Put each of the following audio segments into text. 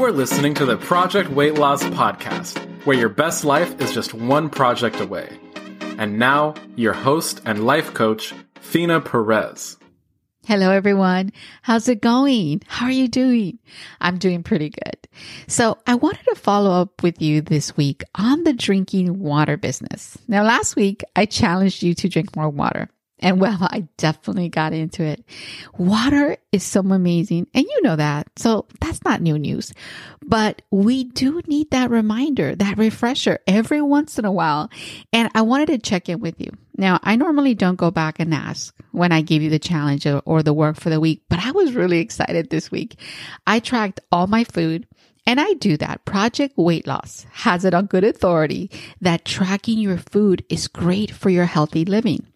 You are listening to the Project Weight Loss Podcast, where your best life is just one project away. And now, your host and life coach, Fina Perez. Hello, everyone. How's it going? How are you doing? I'm doing pretty good. So I wanted to follow up with you this week on the drinking water business. Now, last week I challenged you to drink more water. And well, I definitely got into it. Water is so amazing. And you know that. So that's not new news. But we do need that reminder, that refresher every once in a while. And I wanted to check in with you. Now, I normally don't go back and ask when I give you the challenge or the work for the week, but I was really excited this week. I tracked all my food. And I do that. Project Weight Loss has it on good authority that tracking your food is great for your healthy living.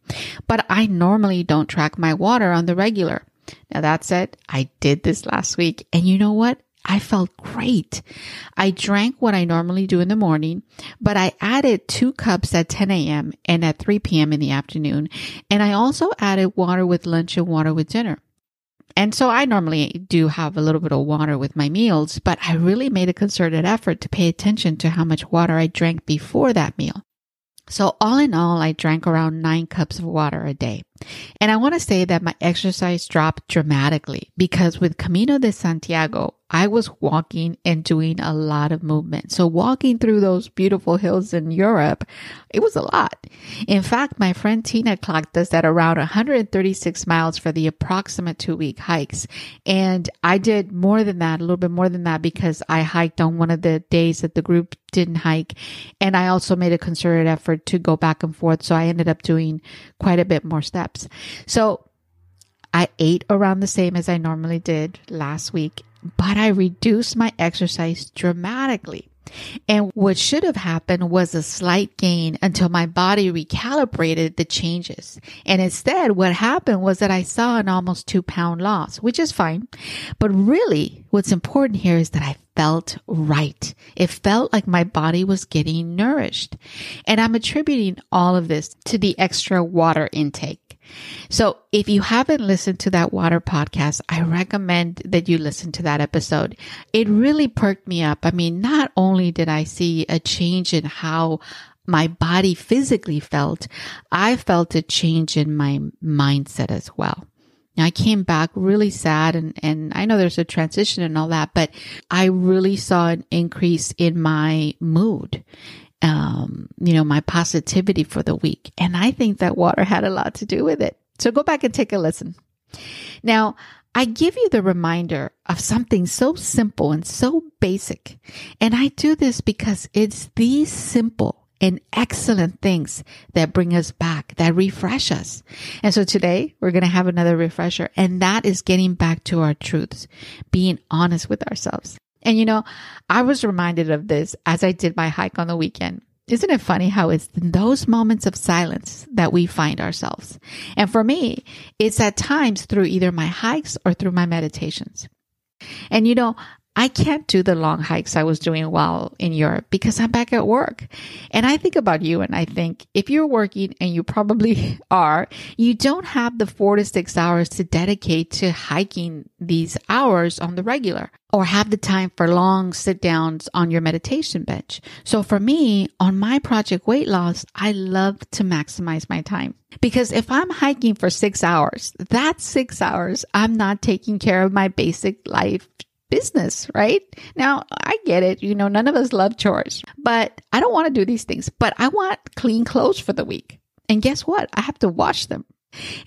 But I normally don't track my water on the regular. Now that said, I did this last week and you know what? I felt great. I drank what I normally do in the morning, but I added two cups at 10 a.m. and at 3 p.m. in the afternoon. And I also added water with lunch and water with dinner. And so I normally do have a little bit of water with my meals, but I really made a concerted effort to pay attention to how much water I drank before that meal. So all in all, I drank around nine cups of water a day. And I want to say that my exercise dropped dramatically because with Camino de Santiago, I was walking and doing a lot of movement. So walking through those beautiful hills in Europe, it was a lot. In fact, my friend Tina clocked us at around 136 miles for the approximate two week hikes. And I did more than that, a little bit more than that because I hiked on one of the days that the group didn't hike. And I also made a concerted effort to go back and forth. So I ended up doing quite a bit more steps. So I ate around the same as I normally did last week but I reduced my exercise dramatically. And what should have happened was a slight gain until my body recalibrated the changes. And instead, what happened was that I saw an almost two pound loss, which is fine. But really, what's important here is that I felt right. It felt like my body was getting nourished. And I'm attributing all of this to the extra water intake. So if you haven't listened to that water podcast, I recommend that you listen to that episode. It really perked me up. I mean, not only did I see a change in how my body physically felt, I felt a change in my mindset as well. Now, I came back really sad and, and I know there's a transition and all that, but I really saw an increase in my mood um, you know, my positivity for the week. And I think that water had a lot to do with it. So go back and take a listen. Now, I give you the reminder of something so simple and so basic. And I do this because it's these simple and excellent things that bring us back, that refresh us. And so today we're going to have another refresher and that is getting back to our truths, being honest with ourselves. And you know, I was reminded of this as I did my hike on the weekend. Isn't it funny how it's in those moments of silence that we find ourselves? And for me, it's at times through either my hikes or through my meditations. And you know, I can't do the long hikes I was doing while in Europe because I'm back at work. And I think about you and I think if you're working and you probably are, you don't have the four to six hours to dedicate to hiking these hours on the regular or have the time for long sit downs on your meditation bench. So for me, on my project weight loss, I love to maximize my time. Because if I'm hiking for six hours, that's six hours I'm not taking care of my basic life business, right? Now, I get it. You know, none of us love chores, but I don't want to do these things, but I want clean clothes for the week. And guess what? I have to wash them.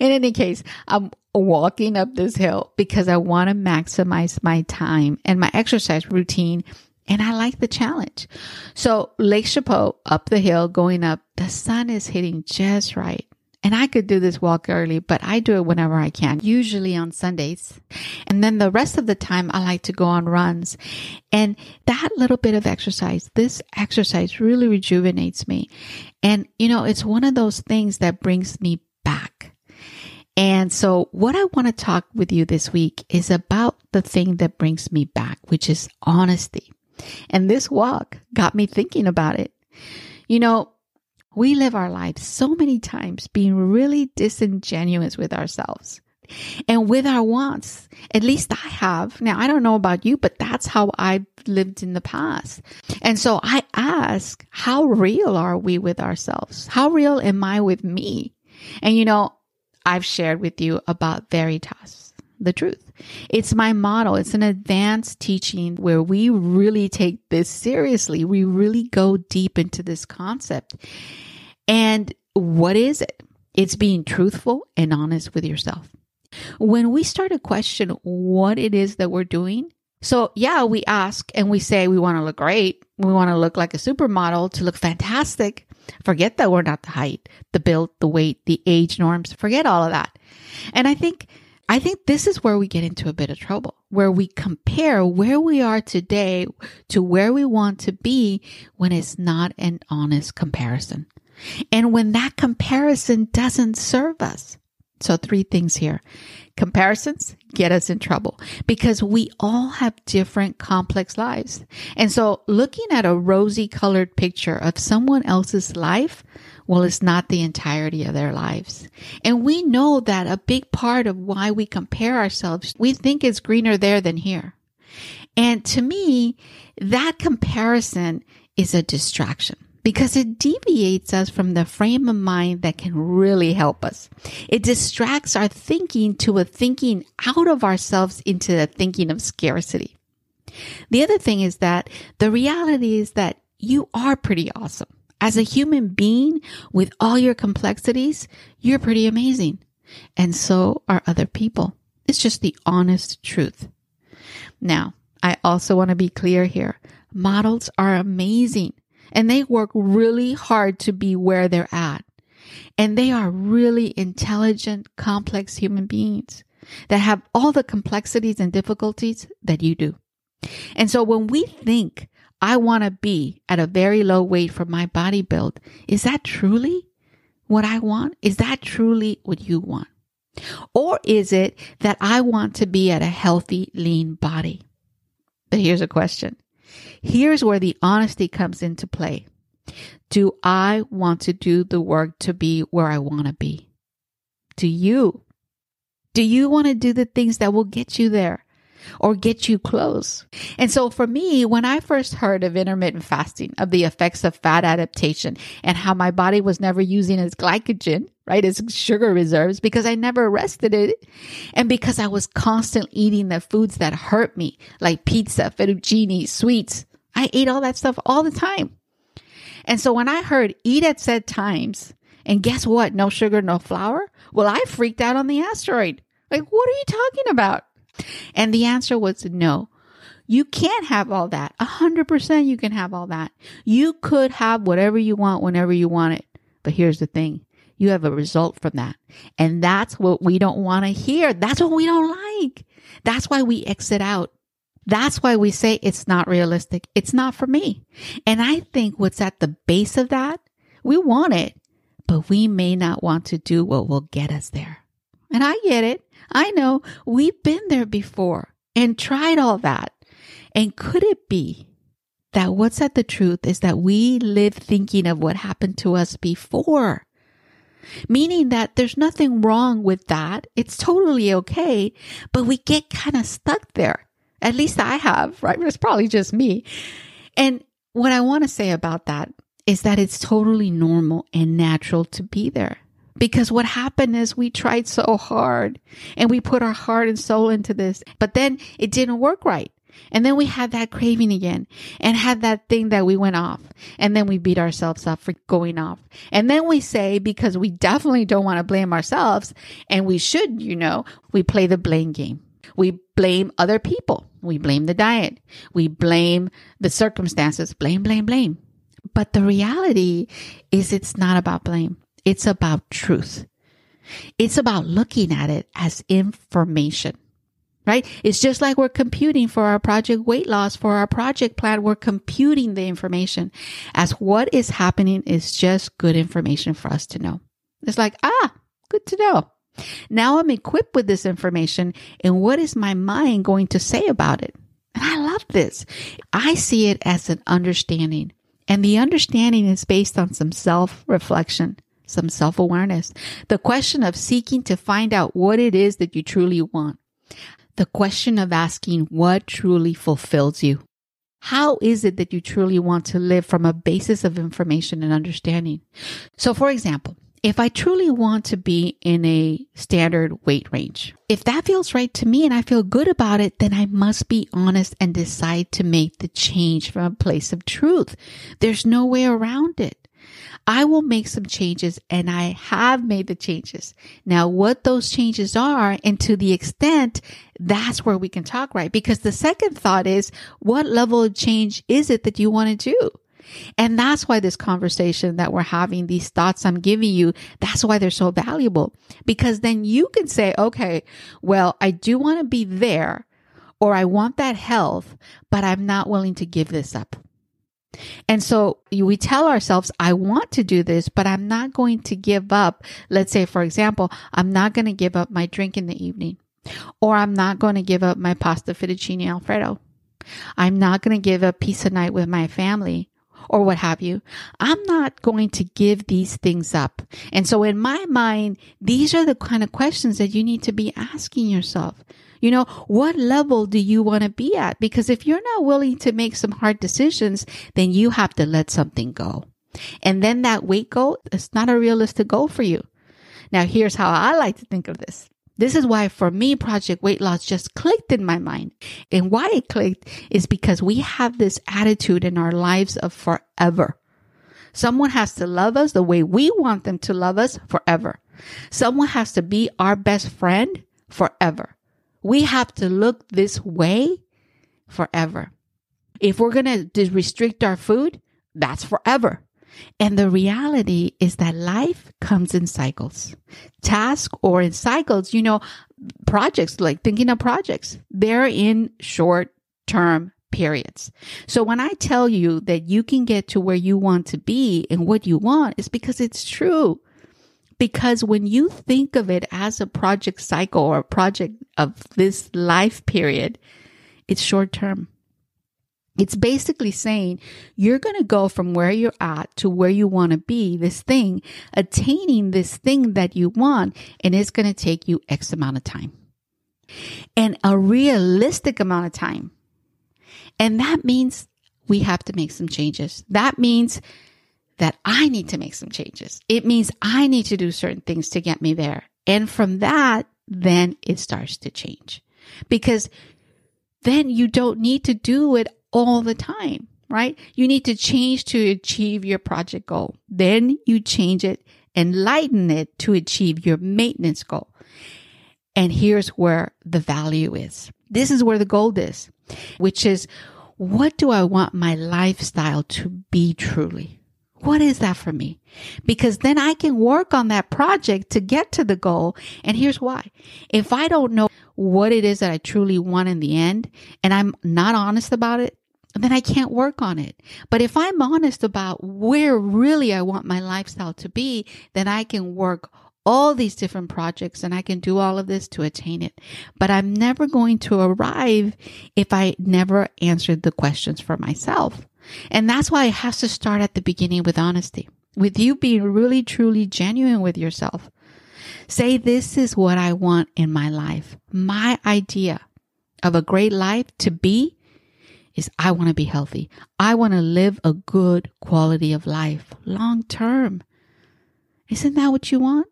In any case, I'm walking up this hill because I want to maximize my time and my exercise routine. And I like the challenge. So Lake Chabot up the hill going up, the sun is hitting just right. And I could do this walk early, but I do it whenever I can, usually on Sundays. And then the rest of the time, I like to go on runs. And that little bit of exercise, this exercise really rejuvenates me. And, you know, it's one of those things that brings me back. And so what I want to talk with you this week is about the thing that brings me back, which is honesty. And this walk got me thinking about it. You know, we live our lives so many times being really disingenuous with ourselves. And with our wants, at least I have. Now, I don't know about you, but that's how I've lived in the past. And so I ask, how real are we with ourselves? How real am I with me? And you know, I've shared with you about Veritas, the truth. It's my model. It's an advanced teaching where we really take this seriously. We really go deep into this concept. And what is it? It's being truthful and honest with yourself. When we start to question what it is that we're doing, so yeah, we ask and we say we want to look great. We want to look like a supermodel to look fantastic. Forget that we're not the height, the build, the weight, the age norms. Forget all of that. And I think, I think this is where we get into a bit of trouble, where we compare where we are today to where we want to be when it's not an honest comparison. And when that comparison doesn't serve us. So three things here. Comparisons get us in trouble because we all have different complex lives. And so looking at a rosy colored picture of someone else's life, well, it's not the entirety of their lives. And we know that a big part of why we compare ourselves, we think it's greener there than here. And to me, that comparison is a distraction because it deviates us from the frame of mind that can really help us. It distracts our thinking to a thinking out of ourselves into a thinking of scarcity. The other thing is that the reality is that you are pretty awesome. As a human being with all your complexities, you're pretty amazing. And so are other people. It's just the honest truth. Now, I also want to be clear here. Models are amazing and they work really hard to be where they're at. And they are really intelligent, complex human beings that have all the complexities and difficulties that you do. And so when we think, I want to be at a very low weight for my body build, is that truly what I want? Is that truly what you want? Or is it that I want to be at a healthy, lean body? But here's a question. Here's where the honesty comes into play. Do I want to do the work to be where I want to be? Do you? Do you want to do the things that will get you there? Or get you close. And so for me, when I first heard of intermittent fasting, of the effects of fat adaptation and how my body was never using its glycogen, right, its sugar reserves because I never rested it and because I was constantly eating the foods that hurt me, like pizza, fettuccine, sweets. I ate all that stuff all the time. And so when I heard eat at set times, and guess what? No sugar, no flour. Well, I freaked out on the asteroid. Like, what are you talking about? And the answer was no. You can't have all that. A hundred percent you can have all that. You could have whatever you want whenever you want it. But here's the thing. You have a result from that. And that's what we don't want to hear. That's what we don't like. That's why we exit out. That's why we say it's not realistic. It's not for me. And I think what's at the base of that, we want it, but we may not want to do what will get us there. And I get it. I know we've been there before and tried all that. And could it be that what's at the truth is that we live thinking of what happened to us before? Meaning that there's nothing wrong with that. It's totally okay, but we get kind of stuck there. At least I have, right? It's probably just me. And what I want to say about that is that it's totally normal and natural to be there. Because what happened is we tried so hard and we put our heart and soul into this, but then it didn't work right. And then we had that craving again and had that thing that we went off. And then we beat ourselves up for going off. And then we say, because we definitely don't want to blame ourselves, and we should, you know, we play the blame game. We blame other people. We blame the diet. We blame the circumstances. Blame, blame, blame. But the reality is it's not about blame. It's about truth. It's about looking at it as information, right? It's just like we're computing for our project weight loss, for our project plan. We're computing the information as what is happening is just good information for us to know. It's like, ah, good to know. Now I'm equipped with this information and what is my mind going to say about it? And I love this. I see it as an understanding and the understanding is based on some self reflection some self awareness, the question of seeking to find out what it is that you truly want, the question of asking what truly fulfills you. How is it that you truly want to live from a basis of information and understanding? So, for example, if I truly want to be in a standard weight range, if that feels right to me and I feel good about it, then I must be honest and decide to make the change from a place of truth. There's no way around it. I will make some changes and I have made the changes. Now, what those changes are and to the extent that's where we can talk, right? Because the second thought is what level of change is it that you want to do? And that's why this conversation that we're having, these thoughts I'm giving you, that's why they're so valuable. Because then you can say, okay, well, I do want to be there or I want that health, but I'm not willing to give this up. And so we tell ourselves, I want to do this, but I'm not going to give up. Let's say, for example, I'm not going to give up my drink in the evening, or I'm not going to give up my pasta fettuccine alfredo. I'm not going to give up pizza night with my family or what have you. I'm not going to give these things up. And so in my mind, these are the kind of questions that you need to be asking yourself. You know, what level do you want to be at? Because if you're not willing to make some hard decisions, then you have to let something go. And then that weight goal, is not a realistic goal for you. Now, here's how I like to think of this. This is why for me, Project Weight Loss just clicked in my mind. And why it clicked is because we have this attitude in our lives of forever. Someone has to love us the way we want them to love us forever. Someone has to be our best friend forever. We have to look this way forever. If we're going to restrict our food, that's forever. And the reality is that life comes in cycles. Task or in cycles, you know, projects, like thinking of projects, they're in short term periods. So when I tell you that you can get to where you want to be and what you want, it's because it's true. Because when you think of it as a project cycle or a project of this life period, it's short term. It's basically saying you're going to go from where you're at to where you want to be, this thing, attaining this thing that you want, and it's going to take you X amount of time and a realistic amount of time. And that means we have to make some changes. That means that I need to make some changes. It means I need to do certain things to get me there. And from that, then it starts to change because then you don't need to do it all the time, right? You need to change to achieve your project goal. Then you change it and lighten it to achieve your maintenance goal. And here's where the value is. This is where the gold is, which is what do I want my lifestyle to be truly? What is that for me? Because then I can work on that project to get to the goal. And here's why. If I don't know what it is that I truly want in the end and I'm not honest about it, then I can't work on it. But if I'm honest about where really I want my lifestyle to be, then I can work all these different projects and I can do all of this to attain it. But I'm never going to arrive if I never answered the questions for myself. And that's why it has to start at the beginning with honesty, with you being really, truly genuine with yourself. Say, this is what I want in my life. My idea of a great life to be is I want to be healthy. I want to live a good quality of life long term. Isn't that what you want?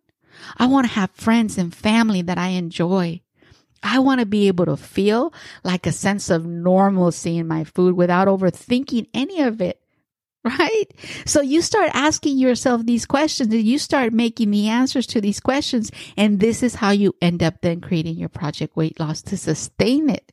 I want to have friends and family that I enjoy. I want to be able to feel like a sense of normalcy in my food without overthinking any of it. Right? So you start asking yourself these questions and you start making the answers to these questions. And this is how you end up then creating your project weight loss to sustain it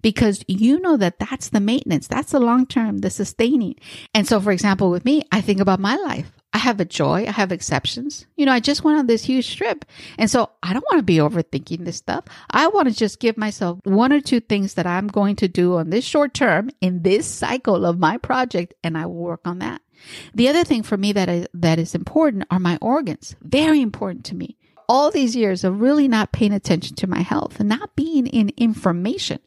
because you know that that's the maintenance. That's the long term, the sustaining. And so, for example, with me, I think about my life. I have a joy. I have exceptions. You know, I just went on this huge trip. And so I don't want to be overthinking this stuff. I want to just give myself one or two things that I'm going to do on this short term in this cycle of my project, and I will work on that. The other thing for me that is, that is important are my organs. Very important to me. All these years of really not paying attention to my health and not being in information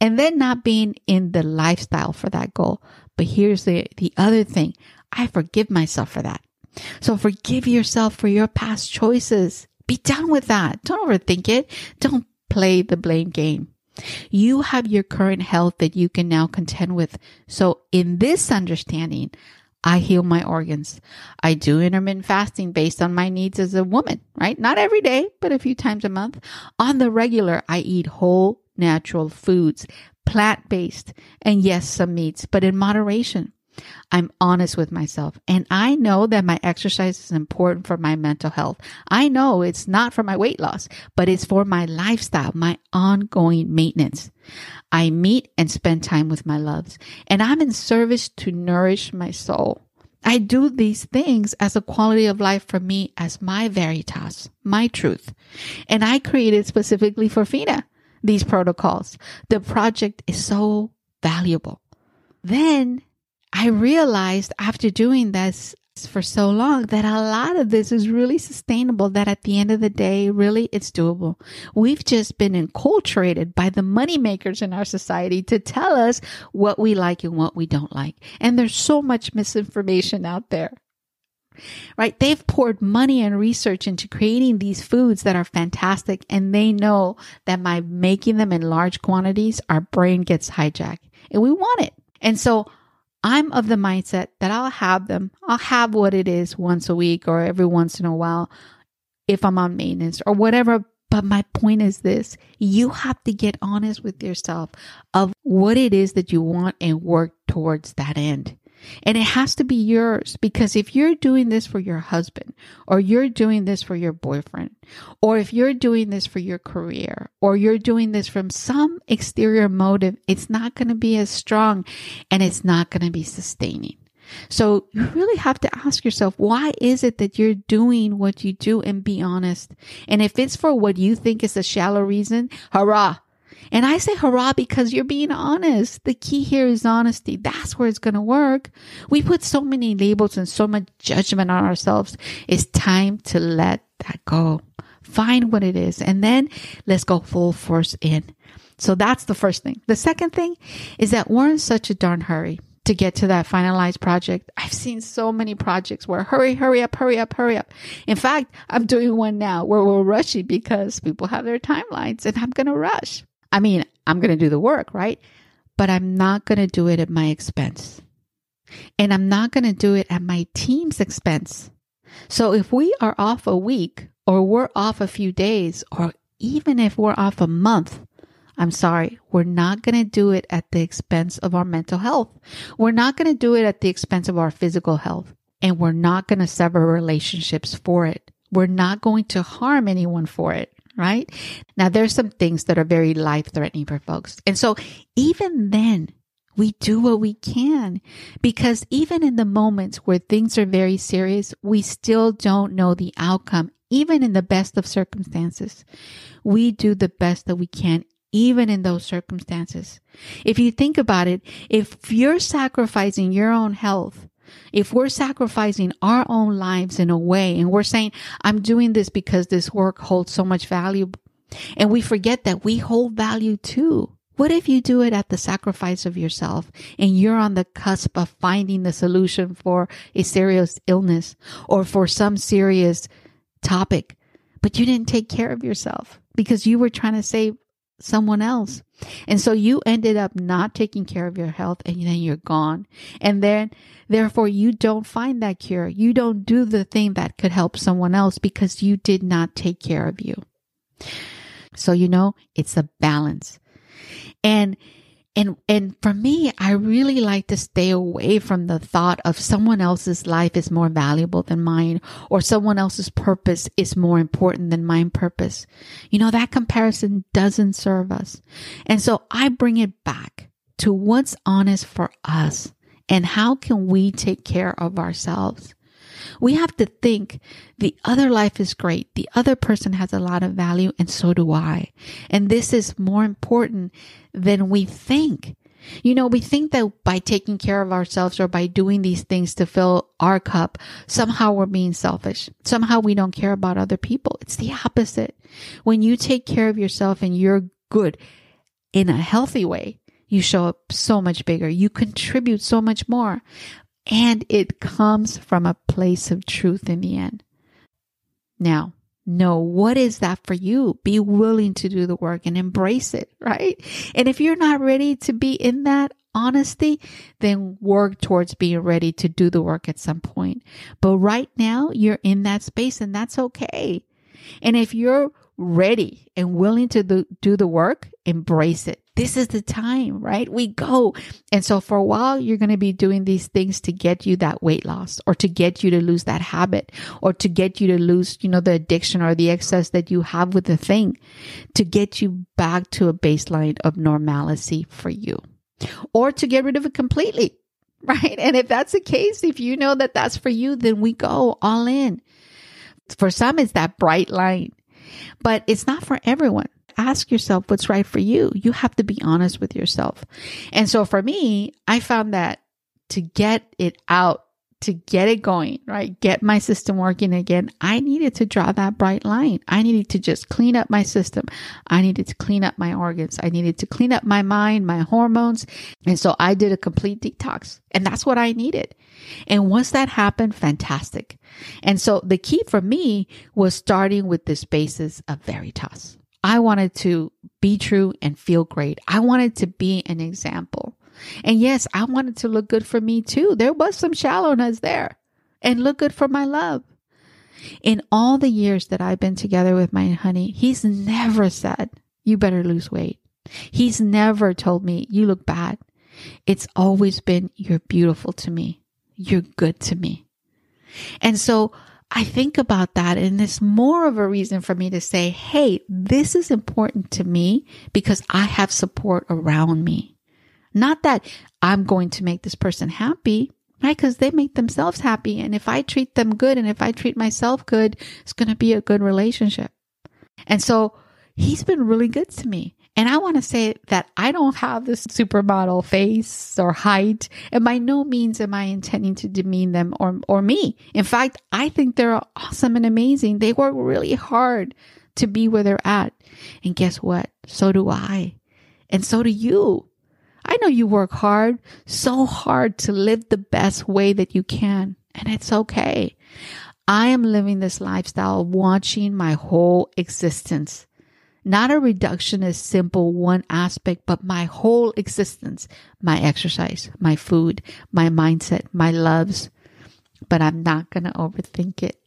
and then not being in the lifestyle for that goal. But here's the, the other thing. I forgive myself for that. So forgive yourself for your past choices. Be done with that. Don't overthink it. Don't play the blame game. You have your current health that you can now contend with. So in this understanding, I heal my organs. I do intermittent fasting based on my needs as a woman, right? Not every day, but a few times a month. On the regular, I eat whole natural foods, plant based, and yes, some meats, but in moderation. I'm honest with myself and I know that my exercise is important for my mental health. I know it's not for my weight loss, but it's for my lifestyle, my ongoing maintenance. I meet and spend time with my loves and I'm in service to nourish my soul. I do these things as a quality of life for me as my veritas, my truth. And I created specifically for FINA these protocols. The project is so valuable. Then I realized after doing this for so long that a lot of this is really sustainable that at the end of the day really it's doable. We've just been enculturated by the money makers in our society to tell us what we like and what we don't like. And there's so much misinformation out there. Right? They've poured money and research into creating these foods that are fantastic and they know that by making them in large quantities our brain gets hijacked. And we want it. And so I'm of the mindset that I'll have them. I'll have what it is once a week or every once in a while if I'm on maintenance or whatever. But my point is this you have to get honest with yourself of what it is that you want and work towards that end. And it has to be yours because if you're doing this for your husband or you're doing this for your boyfriend or if you're doing this for your career or you're doing this from some exterior motive, it's not going to be as strong and it's not going to be sustaining. So you really have to ask yourself, why is it that you're doing what you do and be honest? And if it's for what you think is a shallow reason, hurrah, and I say hurrah because you're being honest. The key here is honesty. That's where it's going to work. We put so many labels and so much judgment on ourselves. It's time to let that go. Find what it is and then let's go full force in. So that's the first thing. The second thing is that we're in such a darn hurry to get to that finalized project. I've seen so many projects where hurry, hurry up, hurry up, hurry up. In fact, I'm doing one now where we're rushing because people have their timelines and I'm going to rush. I mean, I'm going to do the work, right? But I'm not going to do it at my expense. And I'm not going to do it at my team's expense. So if we are off a week or we're off a few days or even if we're off a month, I'm sorry, we're not going to do it at the expense of our mental health. We're not going to do it at the expense of our physical health. And we're not going to sever relationships for it. We're not going to harm anyone for it right? Now, there's some things that are very life threatening for folks. And so even then, we do what we can because even in the moments where things are very serious, we still don't know the outcome, even in the best of circumstances. We do the best that we can, even in those circumstances. If you think about it, if you're sacrificing your own health if we're sacrificing our own lives in a way and we're saying, I'm doing this because this work holds so much value, and we forget that we hold value too. What if you do it at the sacrifice of yourself and you're on the cusp of finding the solution for a serious illness or for some serious topic, but you didn't take care of yourself because you were trying to save someone else. And so you ended up not taking care of your health and then you're gone. And then therefore you don't find that cure. You don't do the thing that could help someone else because you did not take care of you. So, you know, it's a balance. And and, and for me, I really like to stay away from the thought of someone else's life is more valuable than mine or someone else's purpose is more important than my purpose. You know, that comparison doesn't serve us. And so I bring it back to what's honest for us and how can we take care of ourselves? We have to think the other life is great. The other person has a lot of value and so do I. And this is more important than we think. You know, we think that by taking care of ourselves or by doing these things to fill our cup, somehow we're being selfish. Somehow we don't care about other people. It's the opposite. When you take care of yourself and you're good in a healthy way, you show up so much bigger. You contribute so much more. And it comes from a place of truth in the end. Now, know what is that for you? Be willing to do the work and embrace it, right? And if you're not ready to be in that honesty, then work towards being ready to do the work at some point. But right now, you're in that space and that's okay. And if you're ready and willing to do, do the work, embrace it. This is the time, right? We go. And so for a while, you're going to be doing these things to get you that weight loss or to get you to lose that habit or to get you to lose, you know, the addiction or the excess that you have with the thing to get you back to a baseline of normalcy for you or to get rid of it completely. Right. And if that's the case, if you know that that's for you, then we go all in. For some, it's that bright line, but it's not for everyone. Ask yourself what's right for you. You have to be honest with yourself. And so for me, I found that to get it out to get it going, right? Get my system working again. I needed to draw that bright line. I needed to just clean up my system. I needed to clean up my organs. I needed to clean up my mind, my hormones. And so I did a complete detox and that's what I needed. And once that happened, fantastic. And so the key for me was starting with this basis of Veritas. I wanted to be true and feel great. I wanted to be an example. And yes, I wanted to look good for me too. There was some shallowness there and look good for my love. In all the years that I've been together with my honey, he's never said, you better lose weight. He's never told me, you look bad. It's always been, you're beautiful to me. You're good to me. And so I think about that and it's more of a reason for me to say, Hey, this is important to me because I have support around me. Not that I'm going to make this person happy, right? Because they make themselves happy. And if I treat them good and if I treat myself good, it's going to be a good relationship. And so he's been really good to me. And I want to say that I don't have this supermodel face or height, and by no means am I intending to demean them or, or me. In fact, I think they're awesome and amazing. They work really hard to be where they're at. And guess what? So do I. And so do you. I know you work hard, so hard to live the best way that you can, and it's okay. I am living this lifestyle watching my whole existence. Not a reductionist, simple one aspect, but my whole existence, my exercise, my food, my mindset, my loves. But I'm not going to overthink it.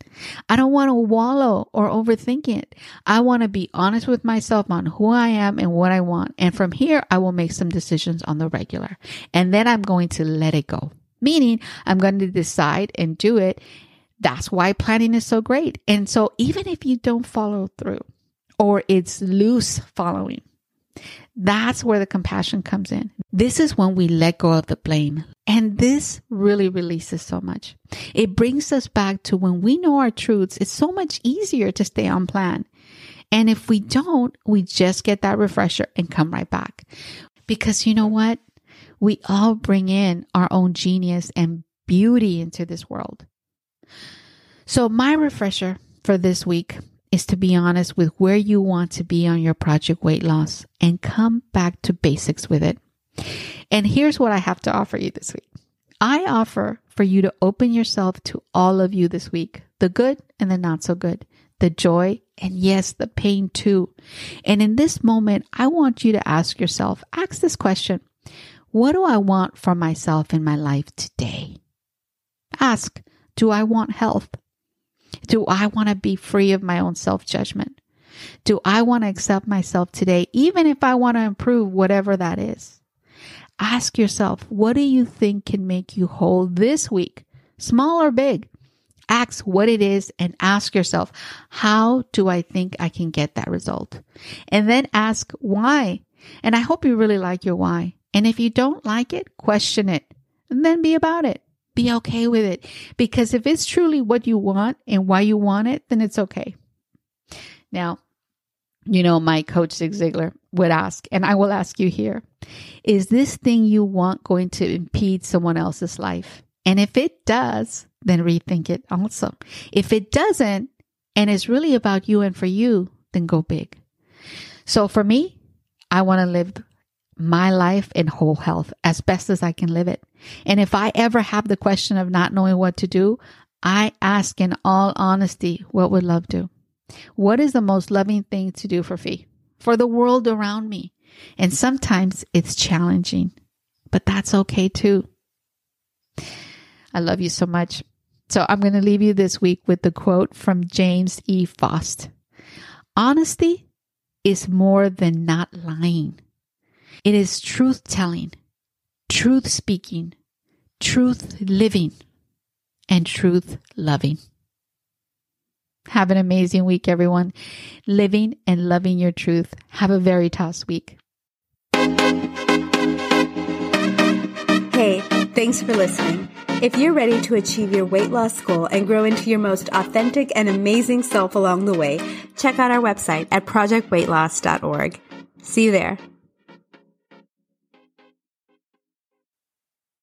I don't want to wallow or overthink it. I want to be honest with myself on who I am and what I want. And from here, I will make some decisions on the regular. And then I'm going to let it go. Meaning I'm going to decide and do it. That's why planning is so great. And so even if you don't follow through or it's loose following, that's where the compassion comes in. This is when we let go of the blame. And this really releases so much. It brings us back to when we know our truths, it's so much easier to stay on plan. And if we don't, we just get that refresher and come right back. Because you know what? We all bring in our own genius and beauty into this world. So my refresher for this week is to be honest with where you want to be on your project weight loss and come back to basics with it. And here's what I have to offer you this week. I offer for you to open yourself to all of you this week, the good and the not so good, the joy and yes, the pain too. And in this moment, I want you to ask yourself, ask this question. What do I want for myself in my life today? Ask, do I want health? Do I want to be free of my own self judgment? Do I want to accept myself today, even if I want to improve whatever that is? Ask yourself, what do you think can make you whole this week, small or big? Ask what it is and ask yourself, how do I think I can get that result? And then ask why. And I hope you really like your why. And if you don't like it, question it and then be about it. Be okay with it. Because if it's truly what you want and why you want it, then it's okay. Now, you know, my coach Zig Ziglar would ask, and I will ask you here is this thing you want going to impede someone else's life? And if it does, then rethink it also. If it doesn't, and it's really about you and for you, then go big. So for me, I want to live my life in whole health as best as I can live it. And if I ever have the question of not knowing what to do, I ask in all honesty, what would love do? What is the most loving thing to do for Fee? For the world around me? And sometimes it's challenging, but that's okay too. I love you so much. So I'm going to leave you this week with the quote from James E. Faust. Honesty is more than not lying. It is truth telling, truth speaking, truth living, and truth loving. Have an amazing week, everyone. Living and loving your truth. Have a very toss week. Hey, thanks for listening. If you're ready to achieve your weight loss goal and grow into your most authentic and amazing self along the way, check out our website at projectweightloss.org. See you there.